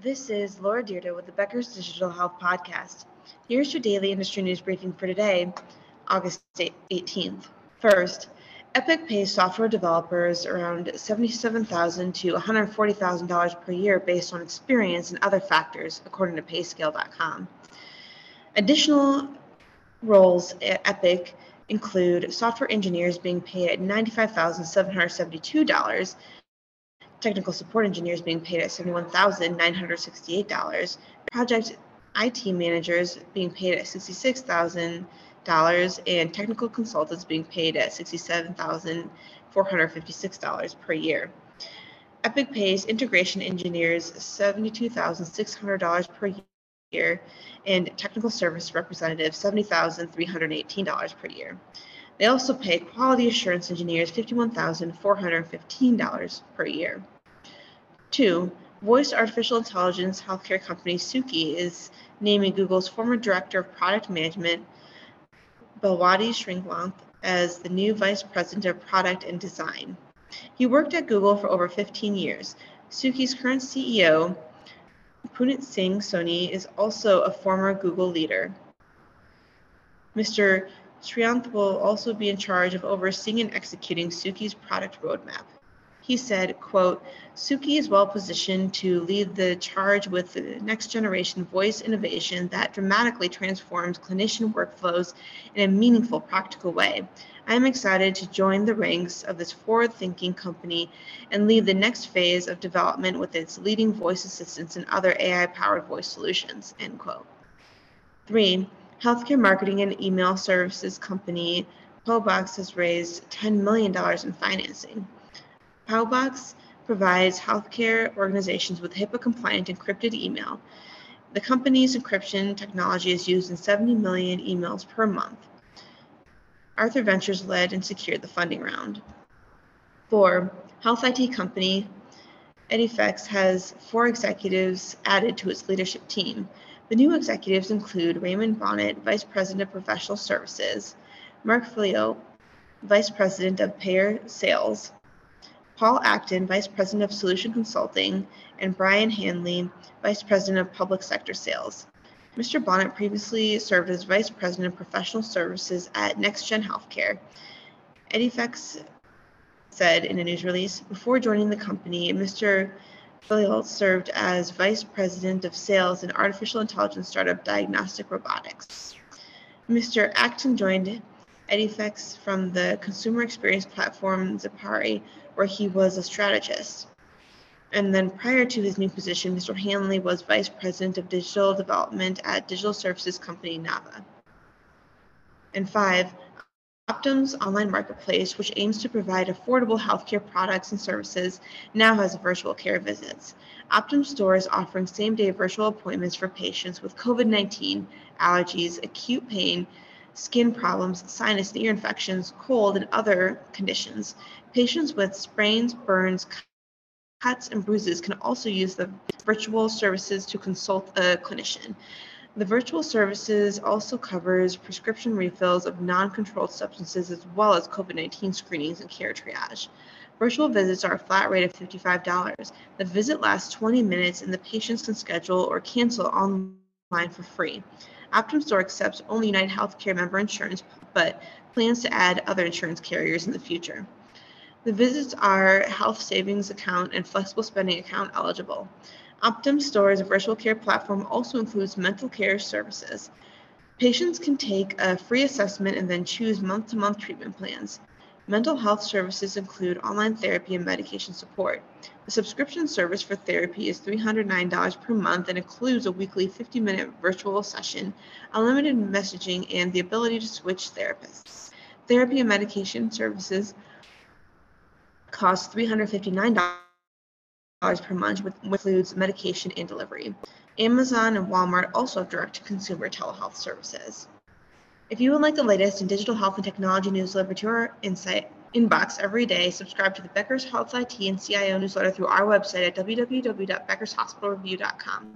This is Laura Dyrda with the Becker's Digital Health Podcast. Here's your daily industry news briefing for today, August 18th. First, Epic pays software developers around 77,000 to $140,000 per year based on experience and other factors, according to payscale.com. Additional roles at Epic include software engineers being paid at $95,772 technical support engineers being paid at $71,968, project IT managers being paid at $66,000, and technical consultants being paid at $67,456 per year. Epic pays integration engineers $72,600 per year and technical service representatives $70,318 per year. They also pay quality assurance engineers $51,415 per year. Two, voice artificial intelligence healthcare company Suki is naming Google's former director of product management, Balwadi Srinath, as the new vice president of product and design. He worked at Google for over 15 years. Suki's current CEO, Punit Singh Soni, is also a former Google leader. Mr. Srinath will also be in charge of overseeing and executing Suki's product roadmap. He said, quote, Suki is well positioned to lead the charge with the next generation voice innovation that dramatically transforms clinician workflows in a meaningful, practical way. I am excited to join the ranks of this forward thinking company and lead the next phase of development with its leading voice assistants and other AI powered voice solutions. End quote. Three, healthcare marketing and email services company Paubox has raised $10 million in financing. Paubox provides healthcare organizations with HIPAA compliant encrypted email. The company's encryption technology is used in 70 million emails per month. Arthur Ventures led and secured the funding round. Four, health IT company Edifecs has four executives added to its leadership team. The new executives include Raymond Bonnet, Vice President of Professional Services, Mark Filio, Vice President of Payer Sales, Paul Acton, Vice President of Solution Consulting, and Brian Hanley, Vice President of Public Sector Sales. Mr. Bonnet previously served as Vice President of Professional Services at NextGen Healthcare. Edifecs said in a news release, before joining the company, Mr. Filio served as Vice President of Sales in artificial intelligence startup Diagnostic Robotics. Mr. Acton joined Edifecs from the consumer experience platform Zipari, where he was a strategist. And then prior to his new position, Mr. Hanley was vice president of digital development at digital services company Nava. And five, Optum's online marketplace, which aims to provide affordable healthcare products and services, now has virtual care visits. Optum Store is offering same day virtual appointments for patients with COVID 19, allergies, acute pain, skin problems, sinus, ear infections, cold, and other conditions. Patients with sprains, burns, cuts, and bruises can also use the virtual services to consult a clinician. The virtual services also covers prescription refills of non-controlled substances as well as COVID-19 screenings and care triage. Virtual visits are a flat rate of $55. The visit lasts 20 minutes and the patients can schedule or cancel online for free. Optum Store accepts only United Healthcare member insurance, but plans to add other insurance carriers in the future. The visits are health savings account and flexible spending account eligible. Optum Store's virtual care platform also includes mental care services. Patients can take a free assessment and then choose month to month treatment plans. Mental health services include online therapy and medication support. The subscription service for therapy is $309 per month and includes a weekly 50 minute virtual session, unlimited messaging, and the ability to switch therapists. Therapy and medication services cost $359 per month, which includes medication and delivery. Amazon and Walmart also have direct to consumer telehealth services. If you would like the latest in digital health and technology news delivered to your insight inbox every day, subscribe to the Becker's Health IT and CIO newsletter through our website at www.beckershospitalreview.com.